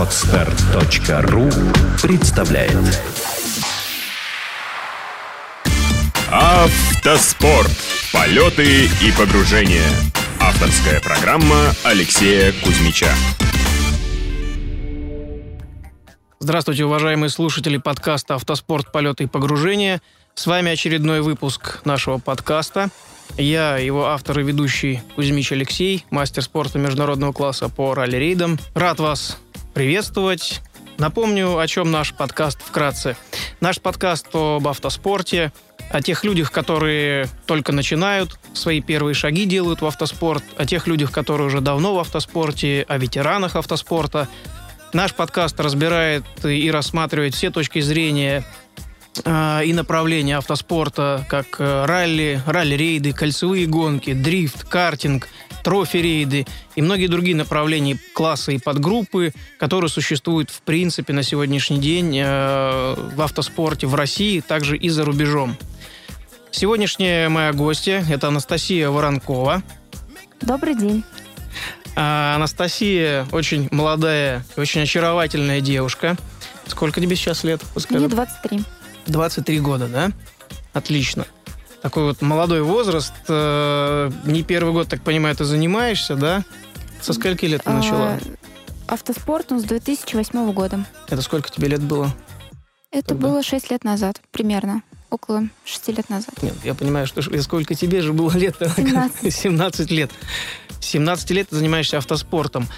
Отстар.ру представляет Автоспорт. Полеты и погружения. Авторская программа Алексея Кузьмича. Здравствуйте, уважаемые слушатели подкаста «Автоспорт. Полеты и погружения». С вами очередной выпуск нашего подкаста. Я, его автор и ведущий Кузьмич Алексей, мастер спорта международного класса по ралли-рейдам. Рад вас приветствовать. Напомню, о чем наш подкаст вкратце. Наш подкаст об автоспорте, о тех людях, которые только начинают, свои первые шаги делают в автоспорт, о тех людях, которые уже давно в автоспорте, о ветеранах автоспорта – Наш подкаст разбирает и рассматривает все точки зрения э, и направления автоспорта, как э, ралли, ралли-рейды, кольцевые гонки, дрифт, картинг, трофи-рейды и многие другие направления, классы и подгруппы, которые существуют в принципе на сегодняшний день э, в автоспорте в России, также и за рубежом. Сегодняшняя моя гостья – это Анастасия Воронкова. Добрый день. А Анастасия очень молодая, очень очаровательная девушка. Сколько тебе сейчас лет? Мне 23. 23 года, да? Отлично. Такой вот молодой возраст. Э, не первый год, так понимаю, ты занимаешься, да? Со скольки лет ты начала? А, автоспортом с 2008 года. Это сколько тебе лет было? Это Тогда? было 6 лет назад, примерно. Около 6 лет назад. Нет, я понимаю, что сколько тебе же было лет? 17. 17 лет. 17 лет ты занимаешься автоспортом.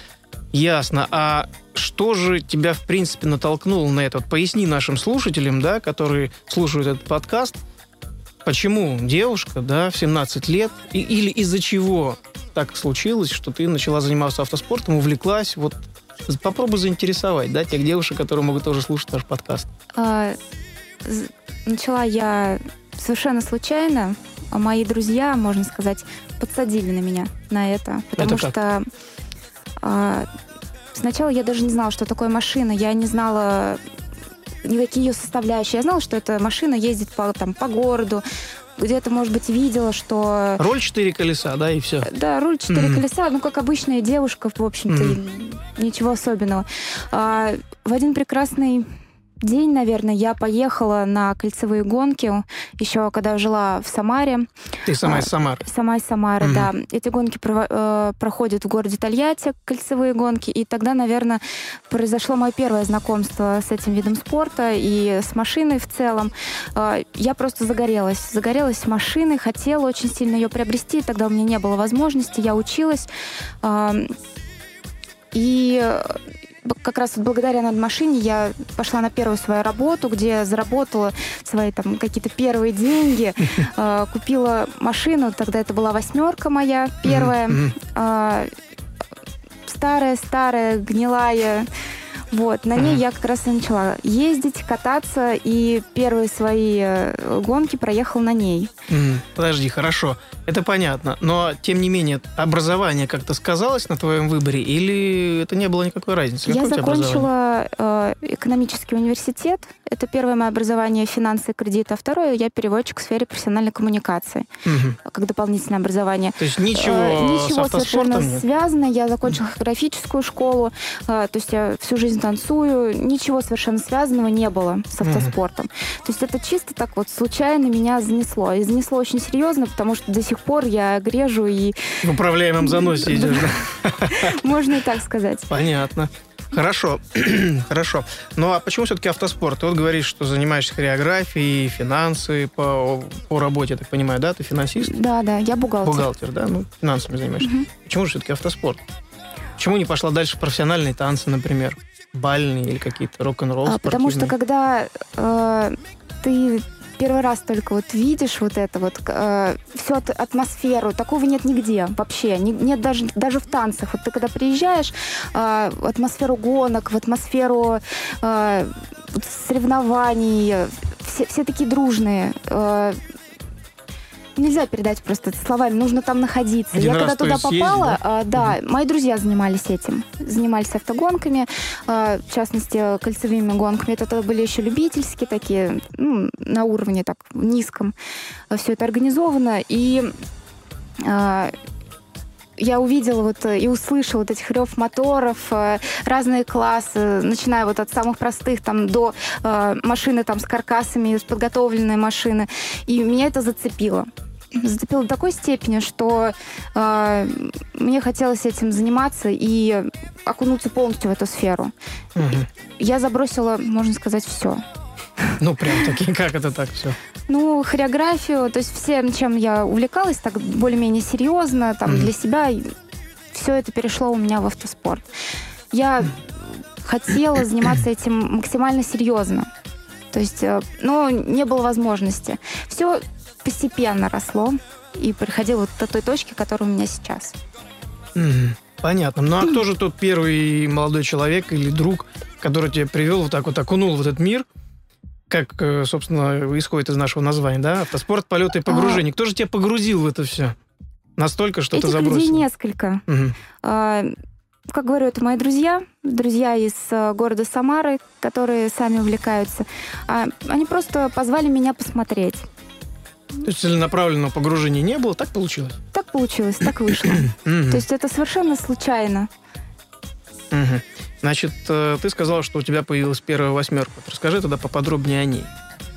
Ясно. А что же тебя, в принципе, натолкнуло на это? Вот поясни нашим слушателям, да, которые слушают этот подкаст, почему девушка, да, в 17 лет, и, или из-за чего так случилось, что ты начала заниматься автоспортом, увлеклась, вот попробуй заинтересовать, да, тех девушек, которые могут тоже слушать наш подкаст. А, начала я совершенно случайно. А мои друзья, можно сказать, подсадили на меня на это. Потому это что а, сначала я даже не знала, что такое машина. Я не знала никакие ее составляющие. Я знала, что эта машина ездит по, там, по городу, где-то, может быть, видела, что... Руль четыре колеса, да, и все? Да, руль четыре mm-hmm. колеса, ну, как обычная девушка, в общем-то, mm-hmm. ничего особенного. А, в один прекрасный день, наверное, я поехала на кольцевые гонки, еще когда жила в Самаре. Ты сама из а, Самары? Сама из Самары, mm да. Эти гонки про, э, проходят в городе Тольятти, кольцевые гонки, и тогда, наверное, произошло мое первое знакомство с этим видом спорта и с машиной в целом. Э, я просто загорелась. Загорелась машиной, хотела очень сильно ее приобрести, тогда у меня не было возможности, я училась. Э, и как раз благодаря над машине я пошла на первую свою работу, где заработала свои там какие-то первые деньги, э, купила машину, тогда это была восьмерка моя первая, старая-старая, гнилая, вот, на ней я как раз и начала ездить, кататься, и первые свои э, гонки проехал на ней. Подожди, хорошо, это понятно, но тем не менее образование как-то сказалось на твоем выборе или это не было никакой разницы? Какое я закончила э, экономический университет, это первое мое образование финансы и кредиты, а второе я переводчик в сфере профессиональной коммуникации, угу. как дополнительное образование. То есть ничего, э, ничего совершенно нет? связано. Я закончила хореографическую школу, э, то есть я всю жизнь танцую, ничего совершенно связанного не было с автоспортом. Mm-hmm. То есть это чисто так вот случайно меня занесло. И занесло очень серьезно, потому что до сих пор я грежу и... В управляемом заносе идешь, да? Можно и так сказать. Понятно. Хорошо, хорошо. Ну а почему все-таки автоспорт? Ты вот говоришь, что занимаешься хореографией, финансы по, по работе, я так понимаю, да? Ты финансист? Да, да, я бухгалтер. Бухгалтер, да? Ну, финансами занимаешься. Угу. Почему же все-таки автоспорт? Почему не пошла дальше профессиональные танцы, например? Бальные или какие-то рок-н-ролл а, Потому что когда э, ты первый раз только вот видишь вот это вот, э, всю атмосферу, такого нет нигде вообще, не, нет даже, даже в танцах. Вот ты когда приезжаешь, э, в атмосферу гонок, в атмосферу э, соревнований, все, все такие дружные, э, нельзя передать просто словами, нужно там находиться. Один я когда туда попала, съездить, да, а, да угу. мои друзья занимались этим, занимались автогонками, а, в частности кольцевыми гонками. Это были еще любительские такие, ну, на уровне так низком. Все это организовано и а, я увидела вот э, и услышала вот этих рев моторов, э, разные классы, начиная вот от самых простых там до э, машины там с каркасами, с подготовленной машины. И меня это зацепило зацепило до такой степени, что э, мне хотелось этим заниматься и окунуться полностью в эту сферу. Угу. Я забросила, можно сказать, все. Ну, прям таки, как это так все? Ну, хореографию, то есть всем, чем я увлекалась, так более-менее серьезно, там, mm для себя, все это перешло у меня в автоспорт. Я хотела заниматься этим максимально серьезно. То есть, но не было возможности. Все постепенно росло и приходило вот до той точки, которая у меня сейчас. Понятно. Ну а кто же тот первый молодой человек или друг, который тебя привел вот так вот, окунул в этот мир, как, э, собственно, исходит из нашего названия, да? Автоспорт, полеты и а. погружение. Кто же тебя погрузил в это все? Настолько, что Этих ты забросил? людей несколько. Угу. А, как говорю, это мои друзья, друзья из э, города Самары, которые сами увлекаются. А, они просто позвали меня посмотреть. То есть целенаправленного погружения не было, так получилось? Так получилось, так вышло. То есть это совершенно случайно. Значит, э, ты сказала, что у тебя появилась первая восьмерка. Расскажи тогда поподробнее о ней.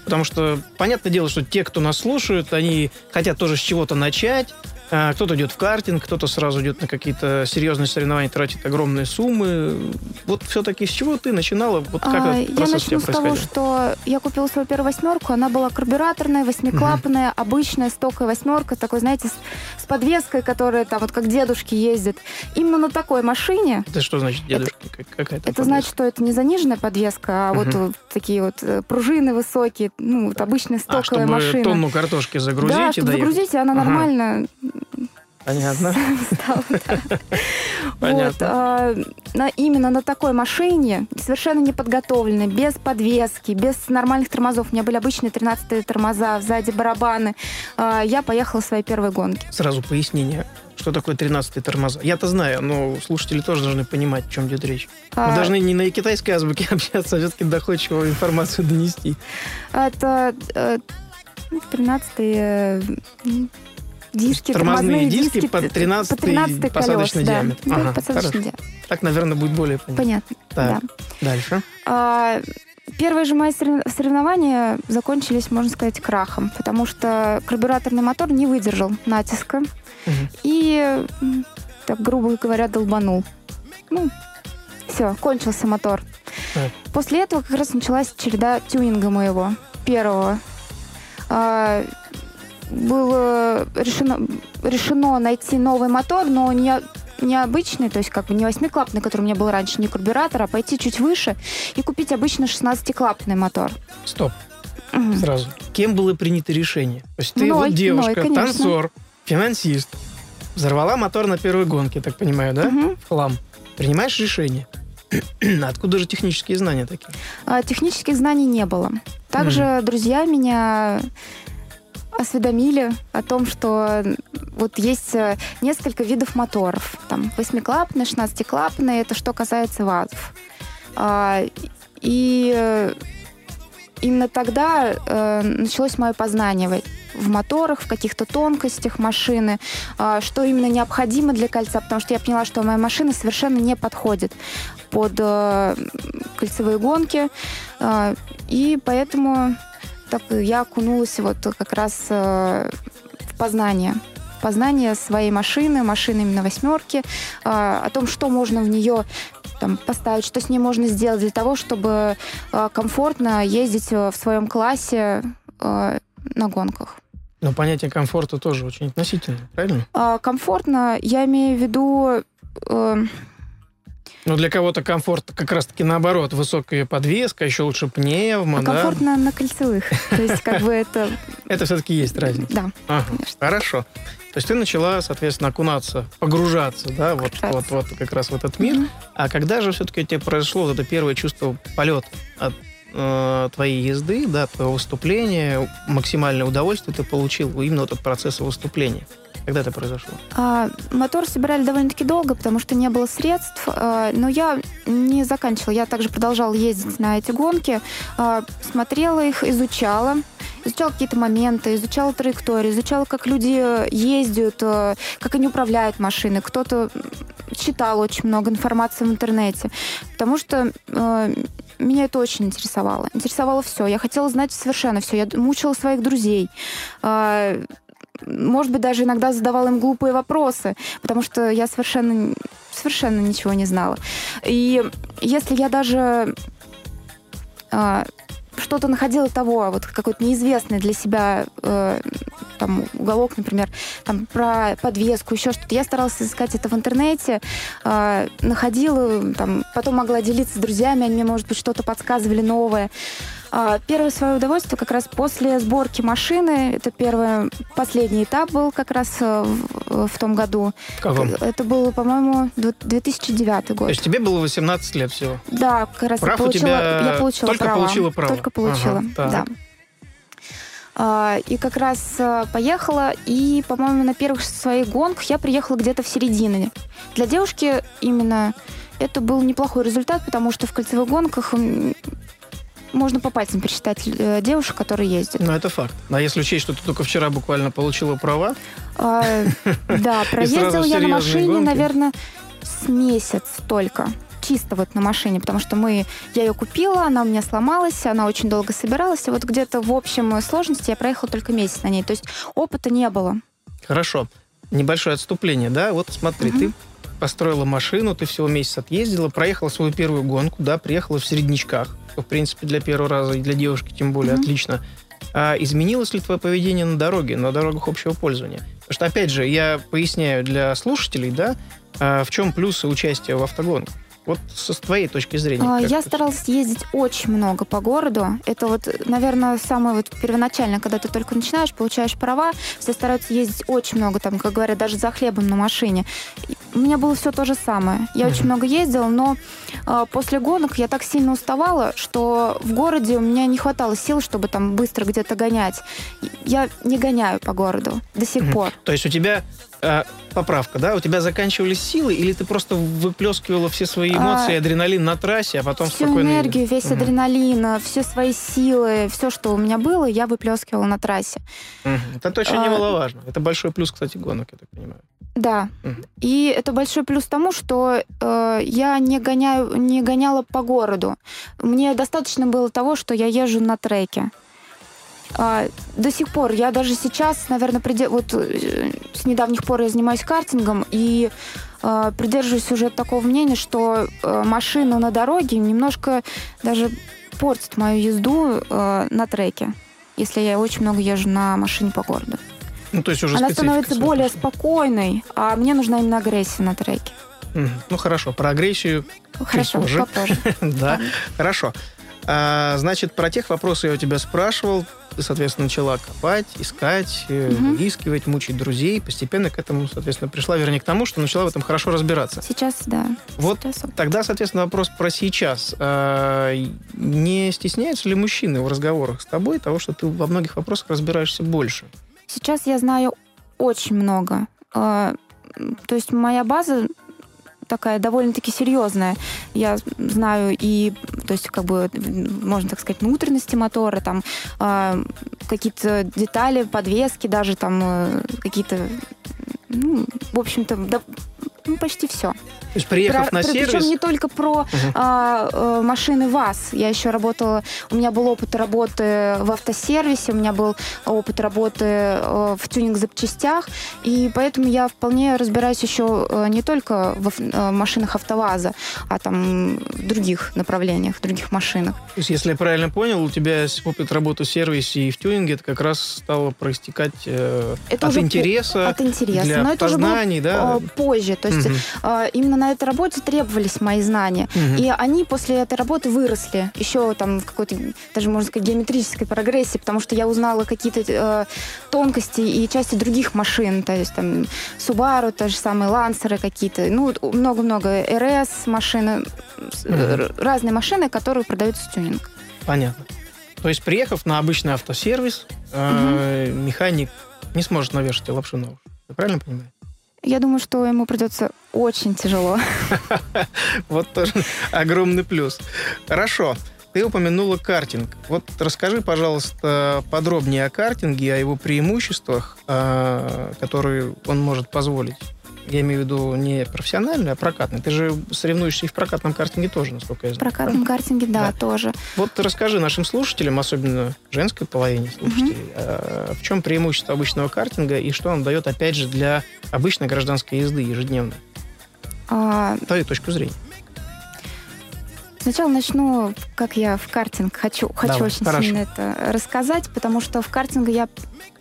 Потому что, понятное дело, что те, кто нас слушают, они хотят тоже с чего-то начать, кто-то идет в картинг, кто-то сразу идет на какие-то серьезные соревнования, тратит огромные суммы. Вот все-таки с чего ты начинала? Вот как а, этот я начну с того, что я купила свою первую восьмерку. Она была карбюраторная, восьмиклапанная, угу. обычная стокая восьмерка, такой, знаете, с, с подвеской, которая там вот как дедушки ездят. Именно на такой машине. Это что значит дедушки? Это, Какая это значит, что это не заниженная подвеска, а угу. вот, вот такие вот э, пружины высокие, ну вот обычная стоковая а, чтобы машина. тонну картошки загрузить да, чтобы загрузить, она ага. нормально Понятно. Вот, а, на, именно на такой машине, совершенно неподготовленной, без подвески, без нормальных тормозов. У меня были обычные 13 тормоза, сзади барабаны. А, я поехала в свои первые гонки. Сразу пояснение. Что такое 13 тормоза? Я-то знаю, но слушатели тоже должны понимать, о чем идет речь. А... Мы должны не на китайской азбуке общаться, а все-таки доходчивую информацию донести. Это 13 э, диски, тормозные, диски, диски под 13, под 13 посадочный колес, диаметр. Да, ага, посадочный диаметр. Так, наверное, будет более понятно. Понятно, так, да. Дальше. А, Первые же мои соревнования закончились, можно сказать, крахом, потому что карбюраторный мотор не выдержал натиска угу. и, так грубо говоря, долбанул. Ну, все, кончился мотор. Так. После этого как раз началась череда тюнинга моего, первого. А, было решено, решено найти новый мотор, но не, необычный, то есть как бы не восьмиклапный, который у меня был раньше, не карбюратор, а пойти чуть выше и купить обычно 16-клапный мотор. Стоп. Угу. Сразу. Кем было принято решение? То есть ты мной, вот девушка, мной, танцор, финансист, взорвала мотор на первой гонке, так понимаю, да? Угу. В хлам. Принимаешь решение. Откуда же технические знания такие? А, технических знаний не было. Также mm. друзья меня осведомили о том, что вот есть э, несколько видов моторов. Там восьмиклапные, шестнадцатиклапные. Это что касается ВАЗов. А, и э, именно тогда э, началось мое познание в, моторах, в каких-то тонкостях машины, э, что именно необходимо для кольца, потому что я поняла, что моя машина совершенно не подходит под кольцевые гонки, э, и поэтому так я окунулась вот как раз э, в познание познание своей машины, машины именно восьмерки, э, о том, что можно в нее там, поставить, что с ней можно сделать для того, чтобы э, комфортно ездить в своем классе на гонках. Но понятие комфорта тоже очень относительно, правильно? Комфортно я имею в виду ну, для кого-то комфорт как раз-таки наоборот. Высокая подвеска, еще лучше пневмо, а да? комфортно на кольцевых. То есть как бы это... Это все-таки есть разница? Да, Хорошо. То есть ты начала, соответственно, окунаться, погружаться, да, вот, вот, вот как раз в этот мир. А когда же все-таки у тебя произошло вот это первое чувство полет от э, твоей езды, да, твоего выступления, максимальное удовольствие ты получил именно от процесса выступления? Когда это произошло? А, мотор собирали довольно-таки долго, потому что не было средств. А, но я не заканчивала. Я также продолжала ездить на эти гонки, а, смотрела их, изучала. изучала какие-то моменты, изучала траекторию, изучала, как люди ездят, э, как они управляют машиной. Кто-то читал очень много информации в интернете, потому что э, меня это очень интересовало. Интересовало все. Я хотела знать совершенно все. Я мучила своих друзей. Э, может быть, даже иногда задавала им глупые вопросы, потому что я совершенно, совершенно ничего не знала. И если я даже э, что-то находила того, вот какой-то неизвестный для себя э, там уголок, например, там про подвеску, еще что-то. Я старалась искать это в интернете, э, находила, там, потом могла делиться с друзьями, они мне, может быть, что-то подсказывали новое. А, первое свое удовольствие как раз после сборки машины. Это первый, последний этап был как раз э, в, в том году. Каком? Это был, по-моему, 2009 год. То есть тебе было 18 лет всего? Да, как раз Прав я у получила, тебя я получила только права. получила право? Только получила, Ага, так. да. А, И как раз э, поехала, и, по-моему, на первых своих гонках я приехала где-то в середине. Для девушки именно это был неплохой результат, потому что в кольцевых гонках можно по пальцам пересчитать э, девушек, которые ездят. Ну, это факт. А если учесть, что ты только вчера буквально получила права, А, Да, проездила я на машине, гонки? наверное, с месяц только. Чисто вот на машине, потому что мы, я ее купила, она у меня сломалась, она очень долго собиралась, и вот где-то в общем сложности я проехала только месяц на ней, то есть опыта не было. Хорошо. Небольшое отступление, да? Вот смотри, Мгм. ты построила машину, ты всего месяц отъездила, проехала свою первую гонку, да, приехала в середнячках. что, В принципе, для первого раза и для девушки тем более Мгм. отлично. А изменилось ли твое поведение на дороге, на дорогах общего пользования? Потому что, опять же, я поясняю для слушателей, да, а, в чем плюсы участия в автогонках. Вот со твоей точки зрения. А, Я это? старалась ездить очень много по городу. Это вот, наверное, самое вот первоначально, когда ты только начинаешь, получаешь права, все стараются ездить очень много, там, как говорят, даже за хлебом на машине. У меня было все то же самое. Я Мгм. очень много ездила, но а, после гонок я так сильно уставала, что в городе у меня не хватало сил, чтобы там быстро где-то гонять. Я не гоняю по городу до сих Мгм. пор. То есть у тебя э, поправка, да? У тебя заканчивались силы, или ты просто выплескивала все свои эмоции, А, адреналин на трассе, а потом Всю спокойно... энергию, весь Мгм. адреналин, а, все свои силы, все, что у меня было, я выплескивала на трассе. Мгм. Это очень А, немаловажно. Это большой плюс, кстати, гонок, я так понимаю. Да. Мгм. И это большой плюс тому, что э, я не гоняю, не гоняла по городу. Мне достаточно было того, что я езжу на треке. А, до сих пор, я даже сейчас, наверное, приде... вот э, с недавних пор я занимаюсь картингом и э, придерживаюсь уже такого мнения, что э, машина на дороге немножко даже портит мою езду э, на треке, если я очень много езжу на машине по городу. Ну, то есть уже Она становится более спокойной, а мне нужна именно агрессия на треке. Ну, хорошо. Про агрессию, Хорошо, позже. попозже. да. Хорошо. А, значит, про тех вопросы я у тебя спрашивал. Соответственно, начала копать, искать, Мгм. выискивать, мучить друзей. Постепенно к этому, соответственно, пришла, вернее, к тому, что начала в этом хорошо разбираться. Сейчас, да. Вот Сейчас. Тогда, соответственно, вопрос про сейчас. А, Не стесняются ли мужчины в разговорах с тобой того, что ты во многих вопросах разбираешься больше? Сейчас я знаю очень много. А, То есть моя база такая довольно-таки серьезная. Я знаю и, то есть, как бы, можно так сказать, внутренности мотора, там, а, какие-то детали, подвески, даже там э, какие-то, ну, в общем-то, да, ну, почти все. То есть, приехав на Причем сервис... не только про Мгм. а, э, машины ВАЗ. Я еще работала, у меня был опыт работы в автосервисе, у меня был опыт работы э, в тюнинг-запчастях, и поэтому я вполне разбираюсь еще э, не только в э, машинах АвтоВАЗа, а там в других направлениях, в других машинах. То есть, если я правильно понял, у тебя опыт работы в сервисе и в тюнинге это как раз стало проистекать э, Это от уже интереса, От интереса. для Но это уже было познаний, да? позже. То есть Мгм. э, именно на этой работе требовались мои знания. Мгм. И они после этой работы выросли еще там в какой-то, даже можно сказать, геометрической прогрессии, потому что я узнала какие-то э, тонкости и части других машин, то есть там Subaru, те же самые Лансеры какие-то, ну, много-много, РС машины, р- разные машины, которые продаются в тюнинг. Понятно. То есть, приехав на обычный автосервис, э, механик не сможет навешать лапшу на уши. Я правильно понимаю? Я думаю, что ему придется очень тяжело. Вот тоже огромный плюс. Хорошо. ты упомянула картинг. Вот расскажи, пожалуйста, подробнее о картинге, о его преимуществах, а, которые он может позволить. Я имею в виду не профессиональный, а прокатный. Ты же соревнуешься и в прокатном картинге тоже, насколько я В знаю. прокатном картинге, да, Да. тоже. Вот расскажи нашим слушателям, особенно женской половине слушателей, а, в чем преимущество обычного картинга и что он дает, опять же, для обычной гражданской езды ежедневной. А, Твою точку зрения. Сначала начну, как я в картинг хочу, хочу Давай, очень хорошо. сильно это рассказать, потому что в картинг я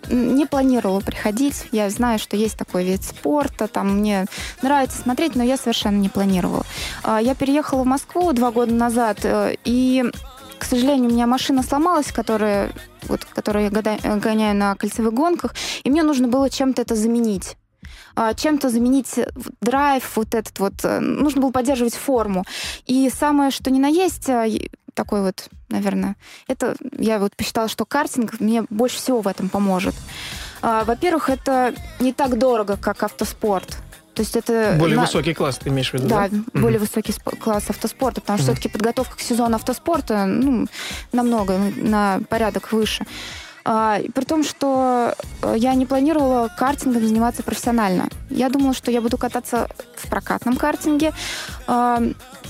не планировала приходить. Я знаю, что есть такой вид спорта, там мне нравится смотреть, но я совершенно не планировала. А, Я переехала в Москву два года назад, э, и, к сожалению, у меня машина сломалась, которая, вот, которую я гоняю на кольцевых гонках, и мне нужно было чем-то это заменить чем-то заменить э, драйв, вот этот вот, э, нужно было поддерживать форму. И самое, что ни на есть, а, такой вот, наверное, это я вот посчитала, что картинг мне больше всего в этом поможет. А, Во-первых, это не так дорого, как автоспорт. То есть это Более на- высокий класс ты имеешь в виду, да, да? более высокий сп- класс автоспорта, потому что Мгм. все-таки подготовка к сезону автоспорта ну, намного, на порядок выше. А, при том, что э, я не планировала картингом заниматься профессионально. Я думала, что я буду кататься в прокатном картинге, а,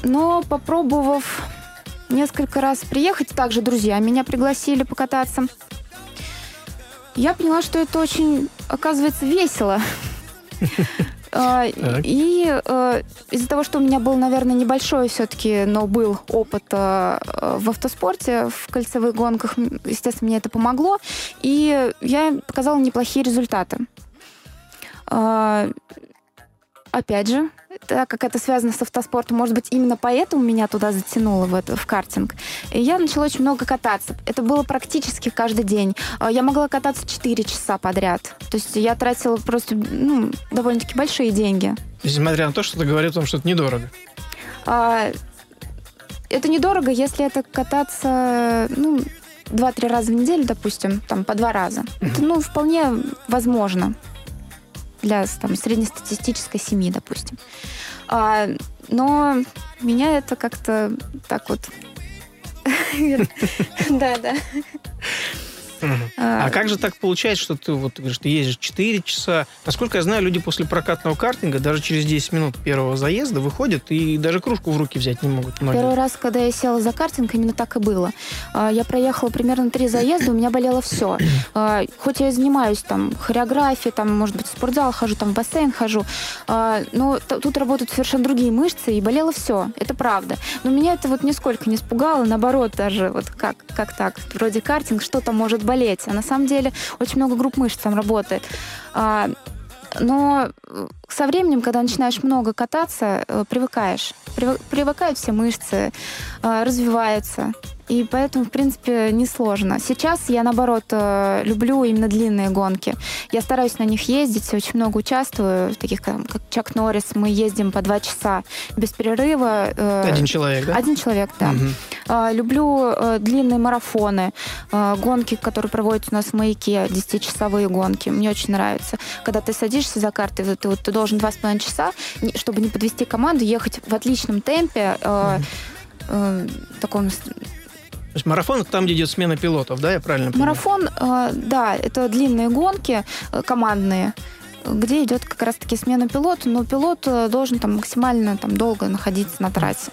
но попробовав несколько раз приехать, также друзья меня пригласили покататься, я поняла, что это очень, оказывается, весело. А, Так. И э, из-за того, что у меня был, наверное, небольшой все-таки, но был опыт э, в автоспорте, в кольцевых гонках, естественно, мне это помогло, и я показала неплохие результаты. Опять же, так как это связано с автоспортом, может быть, именно поэтому меня туда затянуло, в, это, в картинг. И я начала очень много кататься. Это было практически каждый день. А, Я могла кататься 4 часа подряд. То есть я тратила просто ну, довольно-таки большие деньги. Несмотря на то, что ты говорил о том, что это недорого. А, это недорого, если это кататься, ну, два-три раза в неделю, допустим, там по два раза. Это, ну, вполне возможно для там, среднестатистической семьи, допустим. А, но меня это как-то так вот... Да, да. А как же так получается, что ты вот говоришь, ты ездишь 4 часа? Насколько я знаю, люди после прокатного картинга даже через 10 минут первого заезда выходят и даже кружку в руки взять не могут. многие. Первый раз, когда я села за картинг, именно так и было. А, Я проехала примерно три заезда, у меня болело все. Хоть я и занимаюсь там хореографией, там, может быть, в спортзал хожу, там в бассейн хожу, а, но тут работают совершенно другие мышцы, и болело все. Это правда. Но меня это вот нисколько не испугало, наоборот, даже вот как, как так, вроде картинг, что-то может болеть. А на самом деле очень много групп мышц там работает. А, Но со временем, когда начинаешь много кататься, э, привыкаешь. Прив- Привыкают все мышцы, э, развиваются. И поэтому, в принципе, несложно. Сейчас я, наоборот, э, люблю именно длинные гонки. Я стараюсь на них ездить, очень много участвую, в таких как Чак Норрис. Мы ездим по два часа без перерыва. Один человек, да? Один человек, да. А, Люблю длинные марафоны, гонки, которые проводятся у нас в маяке, 10-часовые гонки. Мне очень нравится. Когда ты садишься за картой, вот ты, вот, должен два с половиной часа, не- чтобы не подвести команду, ехать в отличном темпе, э, э, таком То есть марафон там, где идет смена пилотов, да, я правильно понимаю? Марафон, э, да, это длинные гонки э, командные, где идет как раз-таки смена пилота, но пилот э, должен там максимально там долго находиться на трассе.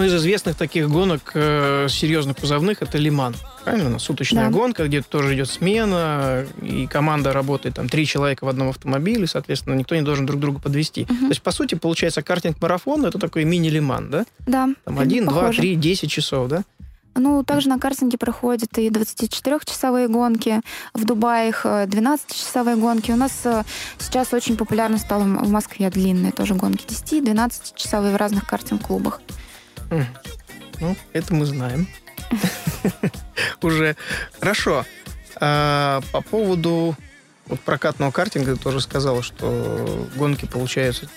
Ну, из известных таких гонок э, серьезных кузовных это Лиман. Правильно? Суточная Да. гонка, где тоже идет смена, и команда работает, там, три человека в одном автомобиле, соответственно, никто не должен друг друга подвести. Мгм. То есть, по сути, получается, картинг-марафон это такой мини-лиман, да? Да. Там один, два, три, десять часов, да? Ну, также на картинге проходят и 24-часовые гонки, в Дубае их э, 12-часовые гонки. У нас э, сейчас очень популярно стало в в Москве длинные тоже гонки, 10-12-часовые в разных картинг-клубах. Ну, это мы знаем. Уже. Хорошо. А, по поводу вот прокатного картинга ты тоже сказала, что гонки получаются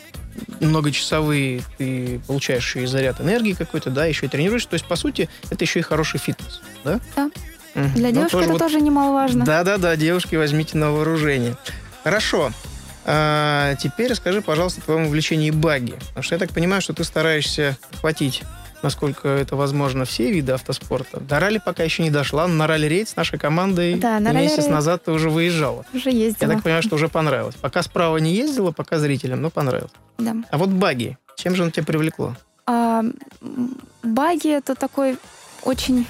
многочасовые, ты получаешь еще и заряд энергии какой-то, да, еще и тренируешься. То есть, по сути, это еще и хороший фитнес, да? Да. Мгм. Для Ну, девушки это вот- тоже немаловажно. Да-да-да, девушки, возьмите на вооружение. Хорошо. А, теперь расскажи, пожалуйста, о твоем увлечении багги. Потому что я так понимаю, что ты стараешься хватить насколько это возможно, все виды автоспорта. До ралли пока еще не дошла, но на ралли-рейд с нашей командой Да, на месяц ралли-рейд назад ты уже выезжала. Уже Я ездила. так понимаю, что уже понравилось. Пока справа не ездила, пока зрителям, но понравилось. Да. А вот баги, чем же он тебя привлекло? А, баги это такой очень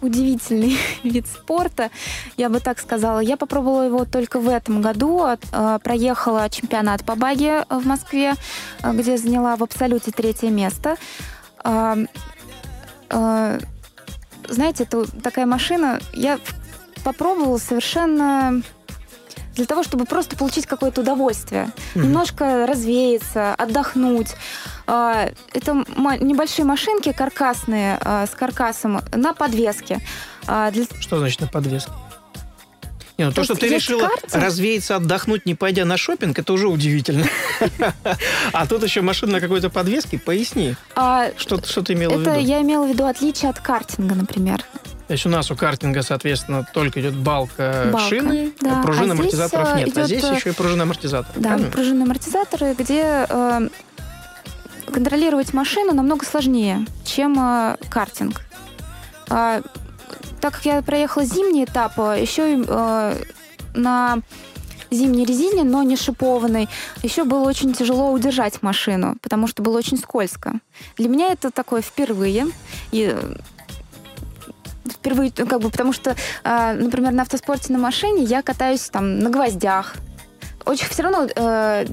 удивительный вид спорта, я бы так сказала. Я попробовала его только в этом году. А, Проехала чемпионат по баги в Москве, а, где заняла в абсолюте третье место. А, а, Знаете, это такая машина, я попробовала совершенно для того, чтобы просто получить какое-то удовольствие Мгм. немножко развеяться, отдохнуть. А, Это небольшие машинки каркасные а, с каркасом на подвеске. А, Что значит на подвеске? Не, ну то, То что ты решила картинг? развеяться, отдохнуть, не пойдя на шопинг, это уже удивительно. А тут еще машина на какой-то подвеске, поясни, а, что, ты имела в Это виду? я имела в виду отличие от картинга, например. То есть у нас у картинга, соответственно, только идет балка, Балка, шины, да. а пружин А здесь, амортизаторов э, нет. А идет, здесь э, еще и пружин амортизатор. Да, правильно? пружинные амортизаторы, где э, контролировать машину намного сложнее, чем э, картинг. А, так как я проехала зимний этап, э, еще и э, на зимней резине, но не шипованной, еще было очень тяжело удержать машину, потому что было очень скользко. Для меня это такое впервые. И э, впервые, как бы, потому что, э, например, на автоспорте на машине я катаюсь там на гвоздях. Очень все равно э,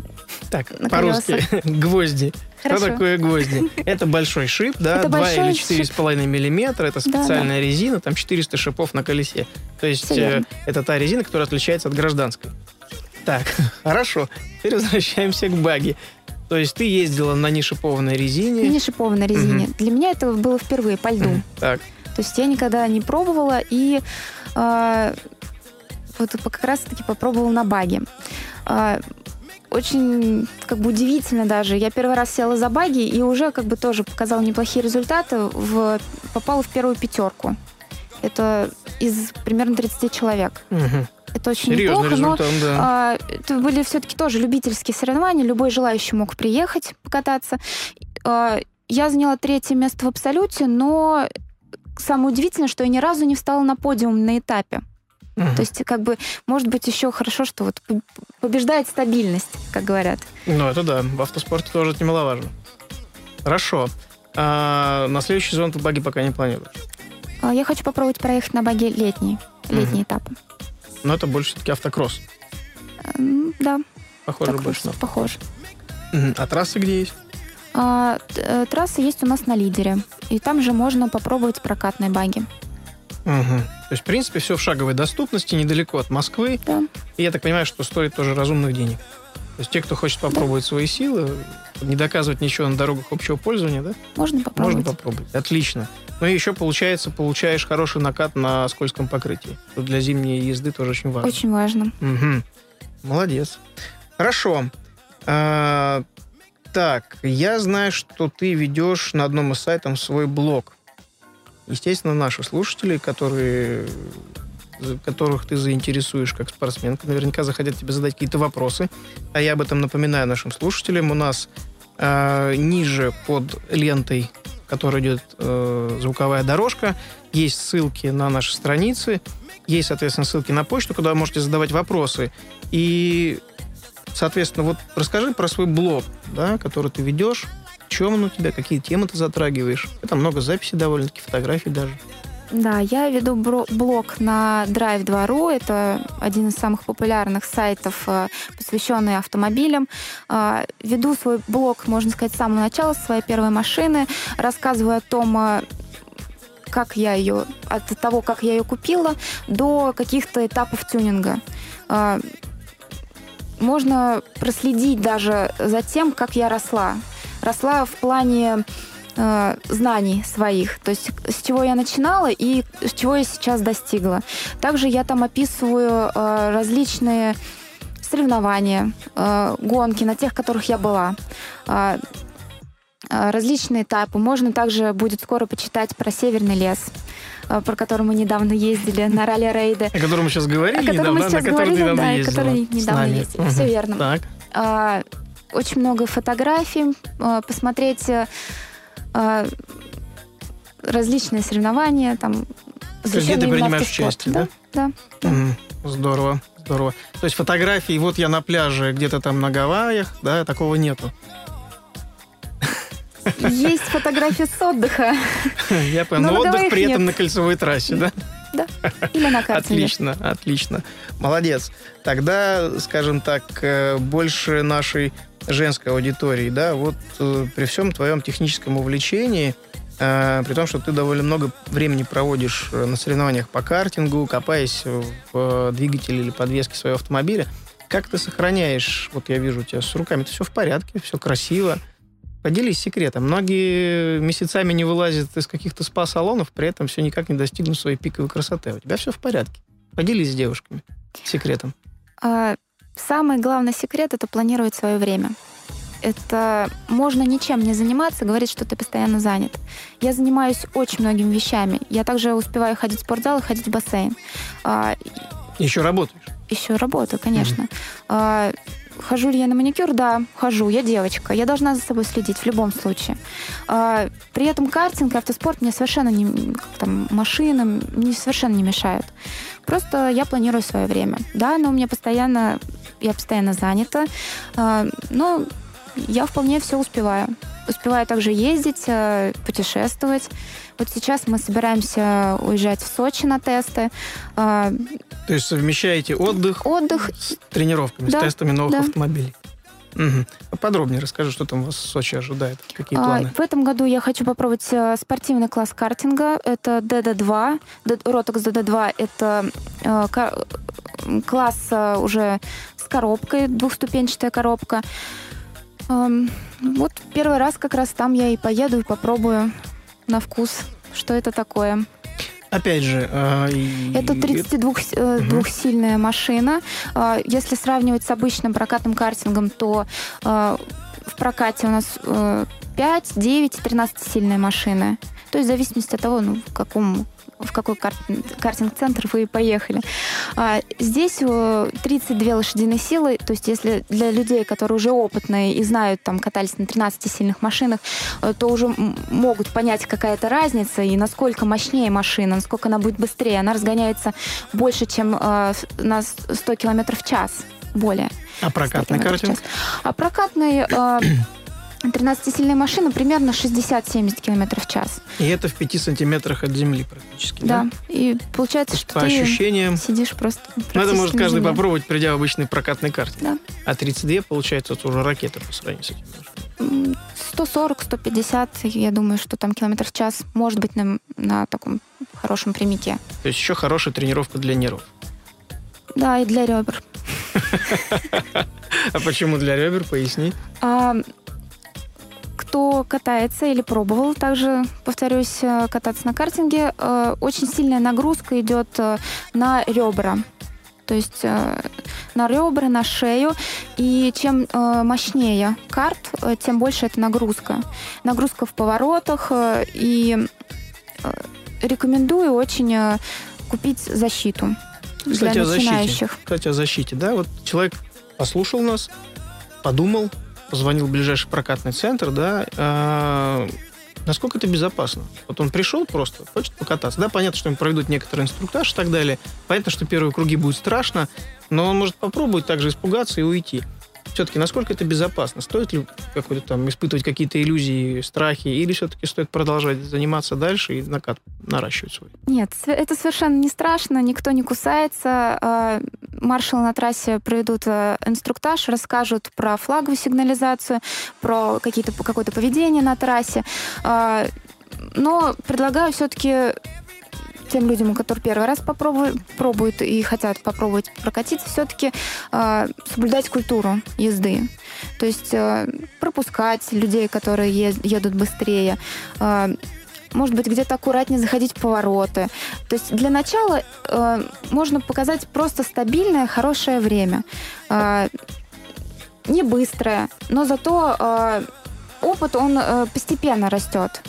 Так, по-русски. Гвозди. Хорошо. Что такое гвозди? Это большой шип, да, Это 2 большой или 4,5 миллиметра. Это Да, специальная резина, там 400 шипов на колесе. То есть э, это та резина, которая отличается от гражданской. Так, хорошо. Теперь возвращаемся к баги. То есть ты ездила на нешипованной резине. не шипованной резине. Мгм. Для меня это было впервые по льду. Так, То есть я никогда не пробовала и э, вот как раз-таки попробовала на баге. Э, очень как бы удивительно даже. Я первый раз села за баги и уже как бы тоже показала неплохие результаты. В, попала в первую пятерку. Это из примерно 30 человек. Мгм. Это очень серьезный неплохо, но да. а, это были все-таки тоже любительские соревнования, любой желающий мог приехать покататься. А, я заняла третье место в абсолюте, но самое удивительное, что я ни разу не встала на подиум на этапе. Мгм. То есть, как бы, может быть, еще хорошо, что вот побеждает стабильность, как говорят. Ну, это да. В автоспорте тоже это немаловажно. Хорошо. А на следующий сезон ты баги пока не планируешь. А, я хочу попробовать проехать на баге летний, летний этап. Но это больше все-таки автокросс. Да, Похоже так больше на похоже. Мгм. А трассы где есть? А, э, трасса есть у нас на лидере. И там же можно попробовать прокатные баги. Мгм. То есть, в принципе, все в шаговой доступности, недалеко от Москвы. Да. И я так понимаю, что стоит тоже разумных денег. То есть те, кто хочет попробовать свои силы, не доказывать ничего на дорогах общего пользования, да? Можно попробовать. Можно попробовать. Отлично. Ну и еще, получается, получаешь хороший накат на скользком покрытии. Что для зимней езды тоже очень важно. Очень важно. Мгм. Молодец. Хорошо. А, так, я знаю, что ты ведешь на одном из сайтов свой блог. Естественно, наши слушатели, которые которых ты заинтересуешь как спортсменка, наверняка захотят тебе задать какие-то вопросы. А я об этом напоминаю нашим слушателям. У нас а, ниже под лентой, в которой идет э, звуковая дорожка, есть ссылки на наши страницы, есть, соответственно, ссылки на почту, куда вы можете задавать вопросы. И, соответственно, вот расскажи про свой блог, да, который ты ведешь, чем он у тебя, какие темы ты затрагиваешь. Это много записей довольно-таки, фотографий даже. Да, я веду блог на Drive2.ru. Это один из самых популярных сайтов, э, посвященный автомобилям. А, Веду свой блог, можно сказать, с самого начала, с своей первой машины. Рассказываю о том, э, как я ее, от того, как я ее купила, до каких-то этапов тюнинга. Можно проследить даже за тем, как я росла. Росла в плане э, знаний своих, то есть с чего я начинала и с чего я сейчас достигла. Также я там описываю э, различные соревнования, э, гонки на тех, которых я была. Э, э, различные этапы. Можно также будет скоро почитать про Северный лес, э, про который мы недавно ездили на ралли-рейды. О котором мы сейчас говорили О котором мы сейчас на говорили, недавно да, ездила который недавно ездили. Всё верно. Так. А, очень много фотографий, а, посмотреть, э, а, различные соревнования, там, То есть где ты принимаешь участие, да? Да, да. Мгм. Здорово, здорово. То есть фотографии, вот я на пляже где-то там на Гавайях, да, такого нету. Есть фотографии с отдыха. Я понял. Ну, Но на отдых при этом нет. на кольцевой трассе, да? Или на картинге. Отлично, отлично. Молодец. Тогда, скажем так, э, больше нашей женской аудитории, да, вот э, при всем твоем техническом увлечении, э, при том, что ты довольно много времени проводишь э, на соревнованиях по картингу, копаясь в э, двигателе или подвеске своего автомобиля, как ты сохраняешь, вот я вижу у тебя с руками, это все в порядке, все красиво. Поделись секретом. Многие месяцами не вылазят из каких-то спа-салонов, при этом все никак не достигнут своей пиковой красоты. У тебя все в порядке. Поделись с девушками секретом. А, Самый главный секрет это планировать свое время. Это можно ничем не заниматься, говорить, что ты постоянно занят. Я занимаюсь очень многими вещами. Я также успеваю ходить в спортзал и ходить в бассейн. А, Еще работаешь. Еще работаю, конечно. А, Хожу ли я на маникюр? Да, хожу. Я девочка. Я должна за собой следить в любом случае. А, При этом картинг и автоспорт мне совершенно не... Там, машинам мне совершенно не мешают. Просто я планирую свое время. Да, но у меня постоянно... Я постоянно занята. А, Но я вполне все успеваю. Успеваю также ездить, э, путешествовать. Вот сейчас мы собираемся уезжать в Сочи на тесты. А, То есть совмещаете отдых Отдых с тренировками, Да, с тестами новых да. автомобилей. Мгм. Подробнее расскажи, что там вас в Сочи ожидает, какие А, планы. В этом году я хочу попробовать э, спортивный класс картинга. Это DD2. Д- Rotax DD2 — это э, м, класс э, уже с коробкой, двухступенчатая коробка. Эм, Вот первый раз как раз там я и поеду и попробую на вкус, что это такое. Опять же, а, и- Это 32-сильная машина. А, Если сравнивать с обычным прокатным картингом, то а, в прокате у нас э, 5, 9, 13-сильные машины. То есть в зависимости от того, ну, в каком в какой кар- картинг-центр вы поехали. А, здесь э, 32 лошадиные силы, то есть если для людей, которые уже опытные и знают, там, катались на 13 сильных машинах, э, то уже могут понять, какая то разница и насколько мощнее машина, насколько она будет быстрее. Она разгоняется больше, чем э, на с- 100 км в час. Более. А 100 прокатный картинг? А прокатный э, 13-сильная машина примерно 60-70 км в час. И это в 5 сантиметрах от земли практически, Да. да? И получается, что по ты ощущениям, сидишь просто ну, это может каждый земле. попробовать, придя в обычный прокатный картинг. Да. А 32, получается, это уже ракета по сравнению с этим. машинами. М, 140-150, я думаю, что там километров в час может быть на, на таком хорошем прямике. То есть еще хорошая тренировка для нервов. Да, и для ребер. А почему для ребер? Поясни. Кто катается или пробовал также, повторюсь, э, кататься на картинге, э, очень сильная нагрузка идет э, на ребра. То есть на ребра, на шею. И чем мощнее карт, тем больше это нагрузка. Нагрузка в поворотах. И рекомендую очень купить защиту Кстати, для о защите. начинающих. Кстати, о защите, да? Вот человек послушал нас, подумал, позвонил в ближайший прокатный центр, да, а, насколько это безопасно? Вот он пришел просто, хочет покататься. Да, понятно, что ему проведут некоторый инструктаж и так далее. Понятно, что первые круги будет страшно, но он может попробовать также испугаться и уйти. Все-таки насколько это безопасно? Стоит ли какой-то там испытывать какие-то иллюзии, страхи, или все-таки стоит продолжать заниматься дальше и накат наращивать свой? Нет, это совершенно не страшно, никто не кусается. А, Маршалы на трассе проведут э, инструктаж, расскажут про флаговую сигнализацию, про какие-то, какое-то поведение на трассе. А, Но предлагаю все-таки тем людям, которые первый раз попробуют, пробуют и хотят попробовать прокатиться, все-таки соблюдать культуру езды. То есть э, пропускать людей, которые едут быстрее, а, может быть, где-то аккуратнее заходить в повороты. То есть для начала э, можно показать просто стабильное, хорошее время. Э, не быстрое, но зато э, опыт, он э, постепенно растет.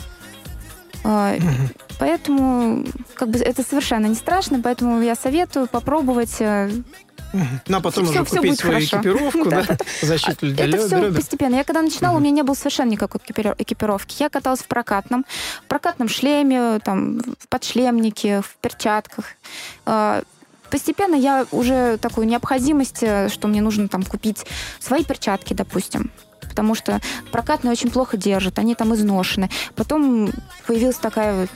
Э, Поэтому как бы это совершенно не страшно, поэтому я советую попробовать. э, Ну, а потом Всё- уже всё купить свою хорошо. экипировку, да, Да, защиту для Это лё- все постепенно. Я когда начинала, у меня не было совершенно никакой экипиро- экипировки. Я каталась в прокатном, в прокатном шлеме, там, в подшлемнике, в перчатках. А, Постепенно я уже такую необходимость, э, что мне нужно там купить свои перчатки, допустим. Потому что прокатные очень плохо держат, они там изношены. Потом появилась такая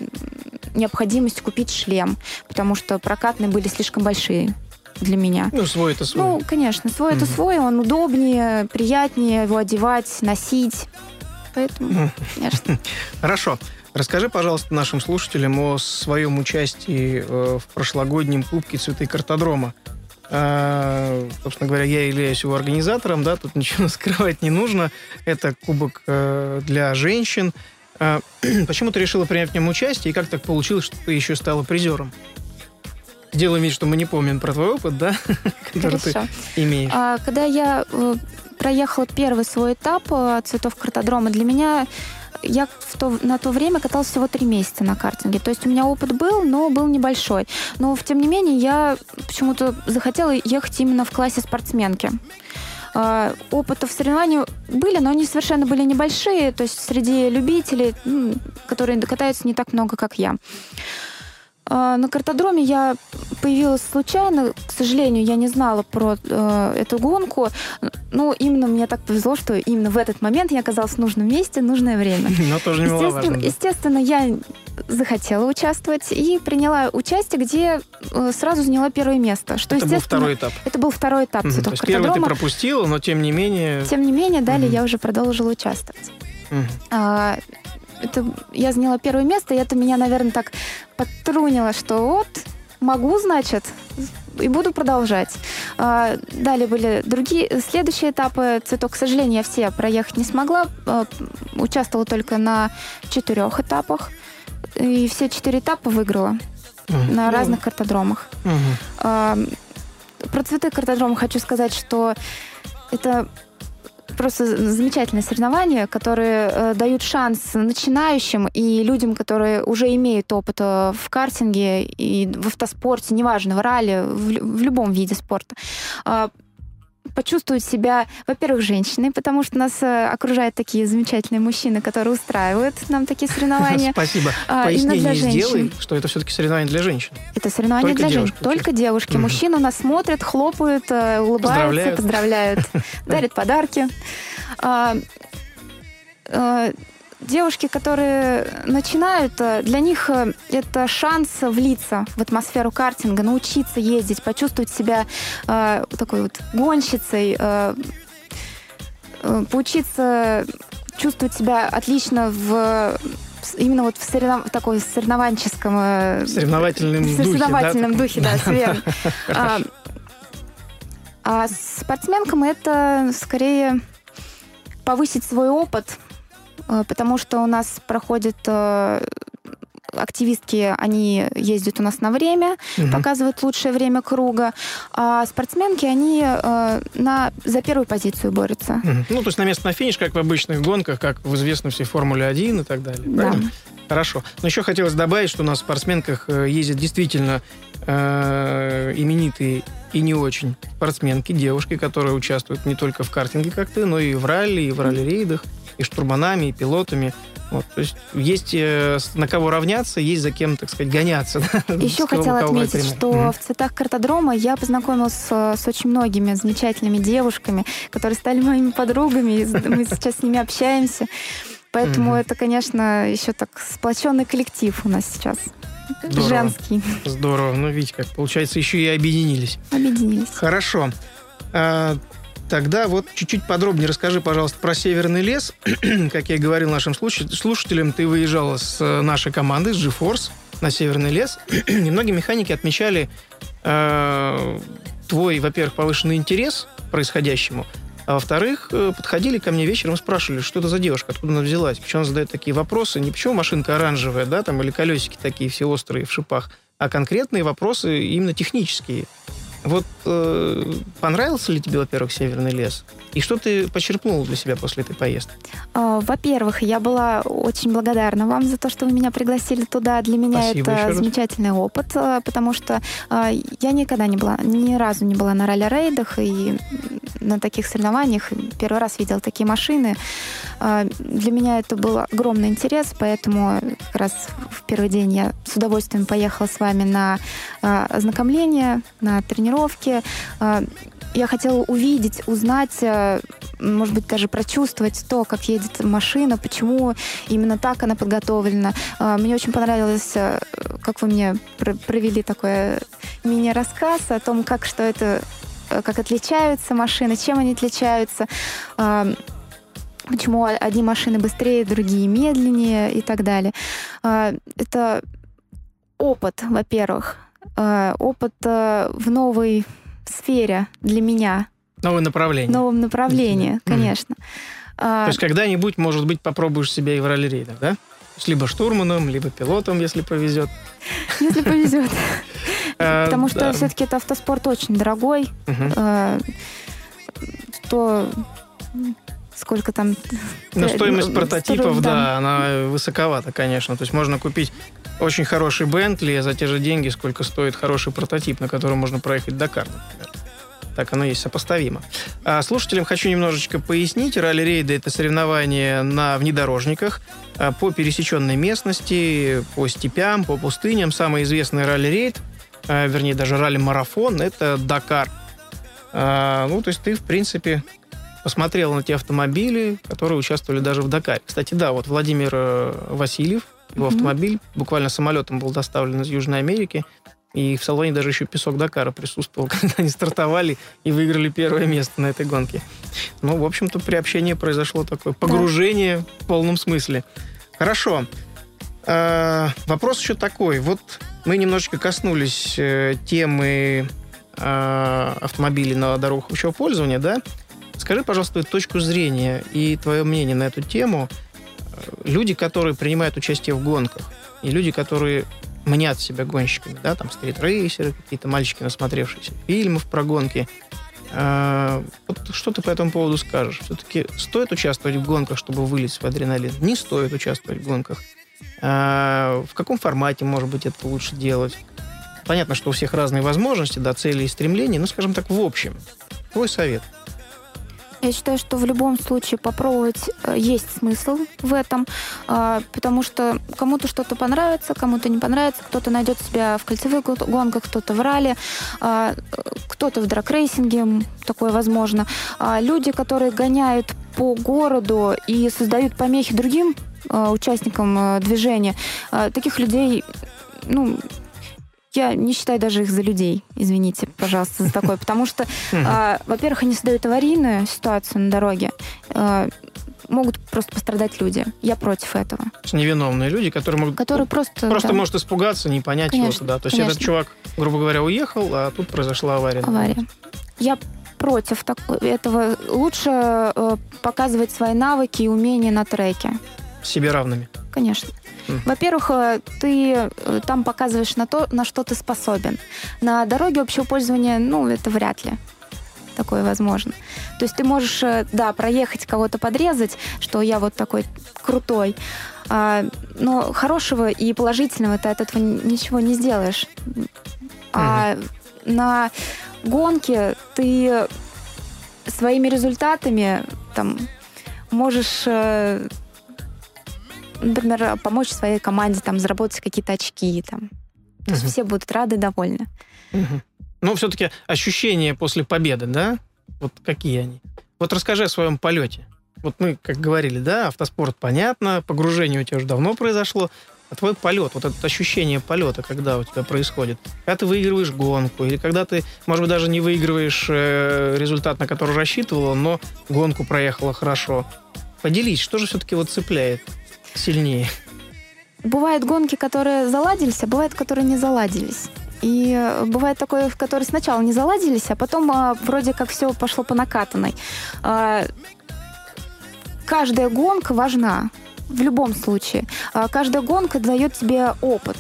необходимость купить шлем, потому что прокатные были слишком большие для меня. Ну, свой это свой. Ну, конечно, свой это Мгм. свой, он удобнее, приятнее его одевать, носить. Поэтому, конечно. Хорошо. Расскажи, пожалуйста, нашим слушателям о своем участии э, в прошлогоднем Кубке Цветы Картодрома. А, собственно говоря, я являюсь его организатором, да, тут ничего скрывать не нужно. Это кубок э, для женщин. А, почему ты решила принять в нем участие, и как так получилось, что ты еще стала призером? Делаем вид, что мы не помним про твой опыт, да, который ты имеешь. А, когда я э, проехала первый свой этап э, цветов картодрома, для меня я в то, на то время каталась всего три месяца на картинге. То есть у меня опыт был, но был небольшой. Но, тем не менее, я почему-то захотела ехать именно в классе спортсменки. А, Опыта в соревнованиях были, но они совершенно были небольшие, то есть среди любителей, которые катаются не так много, как я. А, На картодроме я появилась случайно. К сожалению, я не знала про э, эту гонку. Ну, именно мне так повезло, что именно в этот момент я оказалась в нужном месте, нужное время. Но тоже Естественно, да. естественно, я захотела участвовать и приняла участие, где э, сразу заняла первое место. Что, Это был второй этап. это был второй этап То цветов есть первый ты картодрома. пропустила, но тем не менее... Тем не менее, далее Мгм. я уже продолжила участвовать. Мгм. А, это, я заняла первое место, и это меня, наверное, так подтрунило, что вот, могу, значит, и буду продолжать. А, далее были другие, следующие этапы цветок. К сожалению, я все проехать не смогла. А, участвовала только на четырех этапах. И все четыре этапа выиграла Мгм. на разных картодромах. А, Про цветы картодрома хочу сказать, что это просто замечательное соревнование, которые э, дают шанс начинающим и людям, которые уже имеют опыт э, в картинге и в автоспорте, неважно, в ралли, в, в любом виде спорта, а, почувствовать себя, во-первых, женщиной, потому что нас э, окружают такие замечательные мужчины, которые устраивают нам такие соревнования. Спасибо. А, Пояснение сделай, что это все-таки соревнование для женщин. Это соревнования Только для женщин. Только девушки. Мужчины нас смотрят, хлопают, э, улыбаются, Поздравляют. поздравляют, дарят подарки. Девушки, которые начинают, э, для них э, это шанс влиться в атмосферу картинга, научиться ездить, почувствовать себя э, такой вот гонщицей, э, э, поучиться чувствовать себя отлично в именно вот в, соревнов- в такой соревнованческом В соревновательном духе. да, соревновательном таком? духе, да, верно. А, а спортсменкам это скорее повысить свой опыт, потому что у нас проходят э, активистки, они ездят у нас на время, Мгм. показывают лучшее время круга, а спортсменки, они э, на, за первую позицию борются. Мгм. Ну, то есть на место на финиш, как в обычных гонках, как в известной всей Формуле 1 и так далее. Да. правильно? Хорошо. Но еще хотелось добавить, что у нас в спортсменках э, ездят действительно э, именитые и не очень спортсменки, девушки, которые участвуют не только в картинге, как ты, но и в ралли, и в ралли-рейдах, и штурманами, и пилотами. Вот, то есть есть э, на кого равняться, есть за кем, так сказать, гоняться. да, Еще хотела отметить, что в цветах картодрома я познакомилась с, с очень многими замечательными девушками, которые стали моими подругами, мы сейчас с ними общаемся. Поэтому это, конечно, еще так сплоченный коллектив у нас сейчас. Здорово. Женский. Здорово. Ну, видите, как получается, еще и объединились. Объединились. Хорошо. Тогда вот чуть-чуть подробнее расскажи, пожалуйста, про Северный лес. как я и говорил нашим слуш- слушателям, ты выезжала с э, нашей командой, с GeForce, на Северный лес. И многие механики отмечали э, твой, во-первых, повышенный интерес к происходящему, а во-вторых, э, подходили ко мне вечером и спрашивали, что это за девушка, откуда она взялась, почему она задает такие вопросы, не почему машинка оранжевая, да, там, или колесики такие все острые в шипах, а конкретные вопросы именно технические. Вот э, понравился ли тебе, во-первых, Северный лес? И что ты почерпнул для себя после этой поездки? А, во-первых, я была очень благодарна вам за то, что вы меня пригласили туда. Для меня Спасибо это раз. замечательный опыт, а, потому что а, я никогда не была, ни разу не была на ралли-рейдах и на таких соревнованиях. Первый раз видела такие машины. А, Для меня это был огромный интерес, поэтому как раз в первый день я с удовольствием поехала с вами на а, ознакомление, на тренировки. А, Я хотела увидеть, узнать, а, может быть, даже прочувствовать то, как едет машина, почему именно так она подготовлена. А, Мне очень понравилось, как вы мне пр- провели такой мини-рассказ о том, как что это, э, как отличаются машины, чем они отличаются, почему одни машины быстрее, другие медленнее и так далее. Это опыт, во-первых, опыт э, в новой сфере для меня, Новое направление. в новом направлении, конечно. А, То есть когда-нибудь, может быть, попробуешь себя и в ралли-рейдах, да? Либо штурманом, либо пилотом, если повезет. Если повезет. Э, Потому что все-таки это автоспорт очень дорогой. Э, То сколько там... Ну, э, стоимость ну, прототипов, да, она высоковата, конечно. То есть можно купить очень хороший Бентли за те же деньги, сколько стоит хороший прототип, на котором можно проехать Дакар, например. Так оно есть, сопоставимо. А слушателям хочу немножечко пояснить. Ралли-рейды – это соревнования на внедорожниках а, по пересеченной местности, по степям, по пустыням. Самый известный ралли-рейд, а, вернее, даже ралли-марафон – это Дакар. А, ну, то есть ты, в принципе, посмотрел на те автомобили, которые участвовали даже в Дакаре. Кстати, да, вот Владимир э, Васильев, его Мгм. автомобиль буквально самолетом был доставлен из Южной Америки, и в салоне даже еще песок Дакара присутствовал, когда они стартовали и выиграли первое место на этой гонке. Ну, в общем-то, приобщение произошло такое погружение в полном смысле. Хорошо. А, вопрос еще такой. Вот мы немножечко коснулись э, темы э, автомобилей на дорогах общего пользования, да? Скажи, пожалуйста, твою точку зрения и твое мнение на эту тему. Люди, которые принимают участие в гонках, и люди, которые мнят себя гонщиками, да, там стритрейсеры, какие-то мальчики, насмотревшиеся фильмов про гонки. Э, Вот что ты по этому поводу скажешь? Все-таки стоит участвовать в гонках, чтобы вылить свой адреналин? Не стоит участвовать в гонках? Э, В каком формате, может быть, это лучше делать? Понятно, что у всех разные возможности, да, цели и стремления, но, скажем так, в общем. Твой совет. Я считаю, что в любом случае попробовать э, есть смысл в этом, а, потому что кому-то что-то понравится, кому-то не понравится, кто-то найдет себя в кольцевых гон- гонках, кто-то в ралли, а, кто-то в драгрейсинге, м, такое возможно. А люди, которые гоняют по городу и создают помехи другим э, участникам э, движения, таких людей, ну, я не считаю даже их за людей, извините, пожалуйста, за такое, потому что а, во-первых, они создают аварийную ситуацию на дороге. А, могут просто пострадать люди. Я против этого. Невиновные люди, которые могут... Которые просто... Просто да, может испугаться, не понять Конечно, чего-то, да. То есть конечно. этот чувак, грубо говоря, уехал, а тут произошла авария. авария. Я против так- этого. Лучше э, показывать свои навыки и умения на треке. Себе равными. Конечно. Во-первых, э, ты э, там показываешь на то, на что ты способен. На дороге общего пользования, ну, это вряд ли такое возможно. То есть ты можешь, э, да, проехать, кого-то подрезать, что я вот такой крутой, а, но хорошего и положительного ты от этого ничего не сделаешь. А на гонке ты своими результатами там можешь например, помочь своей команде там заработать какие-то очки там. То есть все будут рады, довольны. Мгм. Но все-таки ощущения после победы, да? Вот какие они? Вот расскажи о своем полете. Вот мы, как говорили, да, автоспорт понятно, погружение у тебя уже давно произошло. А твой полет, вот это ощущение полета, когда у тебя происходит? Когда ты выигрываешь гонку, или когда ты, может быть, даже не выигрываешь э, результат, на который рассчитывала, но гонку проехала хорошо. Поделись, что же все-таки вот цепляет сильнее? Бывают гонки, которые заладились, а бывают, которые не заладились. И э, бывает такое, в которые сначала не заладились, а потом а, вроде как все пошло по накатанной. А, каждая гонка важна в любом случае. А, каждая гонка дает тебе опыт.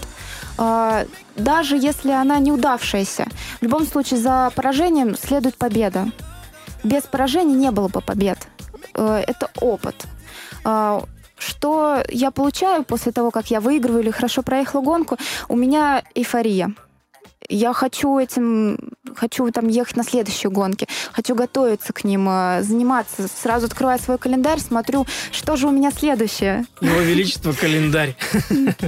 А, даже если она неудавшаяся, в любом случае за поражением следует победа. Без поражений не было бы побед. Э, это опыт. Что я получаю после того, как я выигрываю или хорошо проехала гонку? У меня эйфория я хочу этим, хочу там ехать на следующие гонки, хочу готовиться к ним, э, заниматься. Сразу открываю свой календарь, смотрю, что же у меня следующее. Его Величество календарь.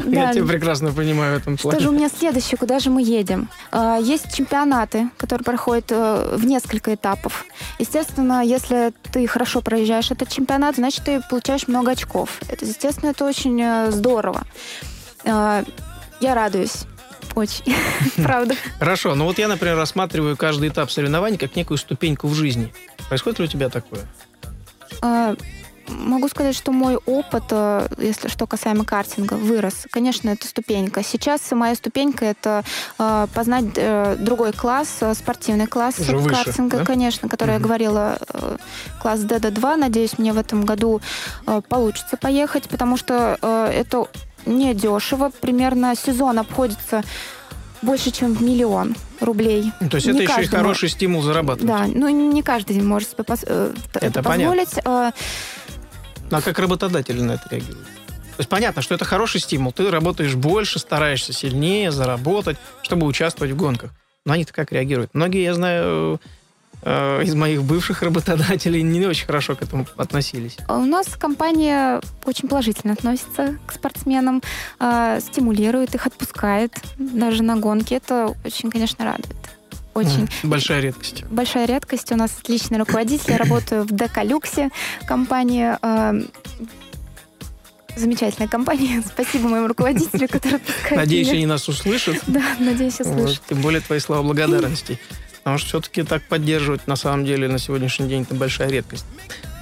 Я тебя прекрасно понимаю в этом плане. Что же у меня следующее, куда же мы едем? А, есть чемпионаты, которые проходят э, в несколько этапов. Естественно, если ты хорошо проезжаешь этот чемпионат, значит, ты получаешь много очков. Это, естественно, это очень э, здорово. Я радуюсь очень, правда. Хорошо, ну вот я, например, рассматриваю каждый этап соревнований как некую ступеньку в жизни. Происходит ли у тебя такое? А, могу сказать, что мой опыт, э, если что касаемо картинга, вырос. Конечно, это ступенька. Сейчас моя ступенька это э, познать э, другой класс, спортивный класс Уже картинга, да? конечно, который угу. я говорила, класс DD2. Надеюсь, мне в этом году получится поехать, потому что это не дешево. Примерно сезон обходится больше, чем в миллион рублей. Ну, то есть не это еще и хороший может... стимул зарабатывать. Да, ну не каждый день может себе пос... Э, это, это позволить. Понятно. А, ну, а как работодатели на это реагируют? То есть понятно, что это хороший стимул. Ты работаешь больше, стараешься сильнее заработать, чтобы участвовать в гонках. Но они-то как реагируют? Многие, я знаю, Э, из моих бывших работодателей не очень хорошо к этому относились. У нас компания очень положительно относится к спортсменам, э, стимулирует их, отпускает даже на гонки. Это очень, конечно, радует. Очень. Большая редкость. Большая редкость. У нас отличный руководитель. Я работаю в Декалюксе компании. Э, замечательная компания. Спасибо моему руководителю, который Надеюсь, они нас услышат. Да, надеюсь, услышат. тем более твои слова благодарности. Потому что все-таки так поддерживать на самом деле на сегодняшний день это большая редкость.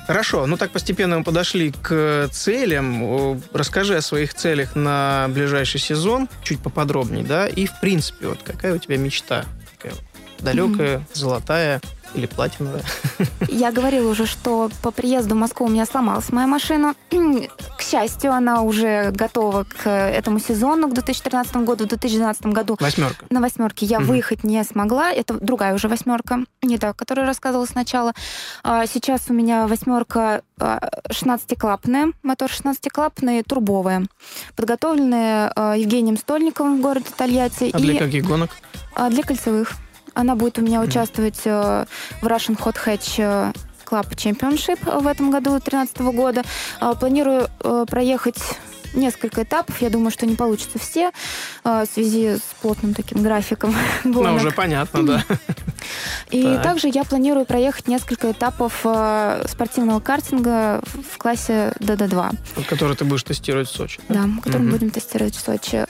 Хорошо, ну так постепенно мы подошли к целям. Расскажи о своих целях на ближайший сезон чуть поподробнее, да, и в принципе, вот какая у тебя мечта? Такая далекая, mm-hmm. золотая, или платиновая? Я говорила уже, что по приезду в Москву у меня сломалась моя машина. Счастью, она уже готова к этому сезону, к 2013 году. В 2012 году... Восьмерка. На восьмерке я угу. выехать не смогла. Это другая уже восьмерка, не та, которую рассказывала сначала. А сейчас у меня восьмерка 16-клапная, а, мотор 16-клапный, турбовая. Подготовленная а, Евгением Стольниковым в городе Тольятти. А для каких гонок? Для кольцевых. Она будет у меня участвовать э, в Russian Hot Hatch э, Club Championship в этом году, 2013 года. Э, планирую проехать несколько этапов. Я думаю, что не получится все в связи с плотным таким графиком. Ну, уже понятно, да. И так. также я планирую проехать несколько этапов спортивного картинга в классе ДД-2. Который ты будешь тестировать в Сочи. Да, да который угу. мы будем тестировать в Сочи.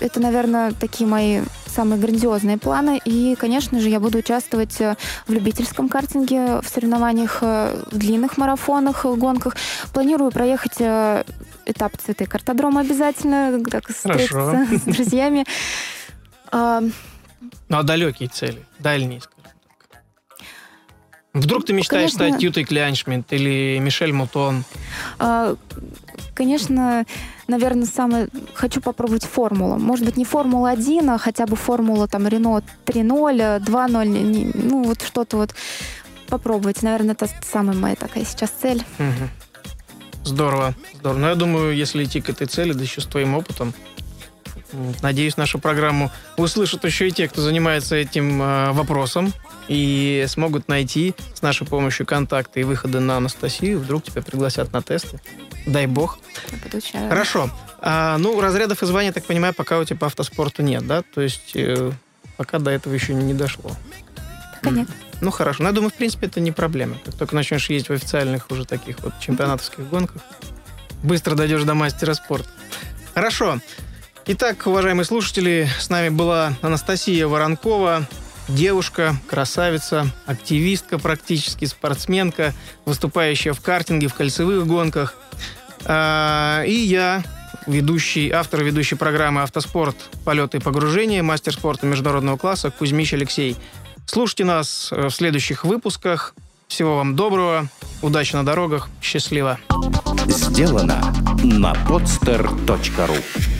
Это, наверное, такие мои самые грандиозные планы. И, конечно же, я буду участвовать э, в любительском картинге, в соревнованиях, э, в длинных марафонах, в гонках. Планирую проехать э, этап цветы картодрома обязательно, так встретиться с друзьями. Ну, а далекие цели, дальние, скажем так. Вдруг ты мечтаешь Конечно... стать Ютой Кляншминт или Мишель Мутон? А, конечно, наверное, самое... Хочу попробовать формулу. Может быть, не Формула-1, а хотя бы формула там Рено 3.0, 2.0, ну, вот что-то вот попробовать. Наверное, это самая моя такая сейчас цель. Угу. Здорово, здорово. Но ну, я думаю, если идти к этой цели, да еще с твоим опытом, Надеюсь, нашу программу услышат еще и те, кто занимается этим э, вопросом и смогут найти с нашей помощью контакты и выходы на Анастасию. Вдруг тебя пригласят на тесты. Дай бог. Подучаю. Хорошо. А, ну, разрядов и званий, так понимаю, пока у тебя по автоспорту нет, да? То есть э, пока до этого еще не дошло. Пока нет. Ну, хорошо. Но я думаю, в принципе, это не проблема. Как только начнешь ездить в официальных уже таких вот чемпионатовских гонках, быстро дойдешь до мастера спорта. Хорошо. Итак, уважаемые слушатели, с нами была Анастасия Воронкова, девушка, красавица, активистка практически, спортсменка, выступающая в картинге, в кольцевых гонках. А, и я, ведущий, автор ведущей программы «Автоспорт. Полеты и погружения», мастер спорта международного класса Кузьмич Алексей. Слушайте нас э, в следующих выпусках. Всего вам доброго, удачи на дорогах, счастливо. Сделано на podster.ru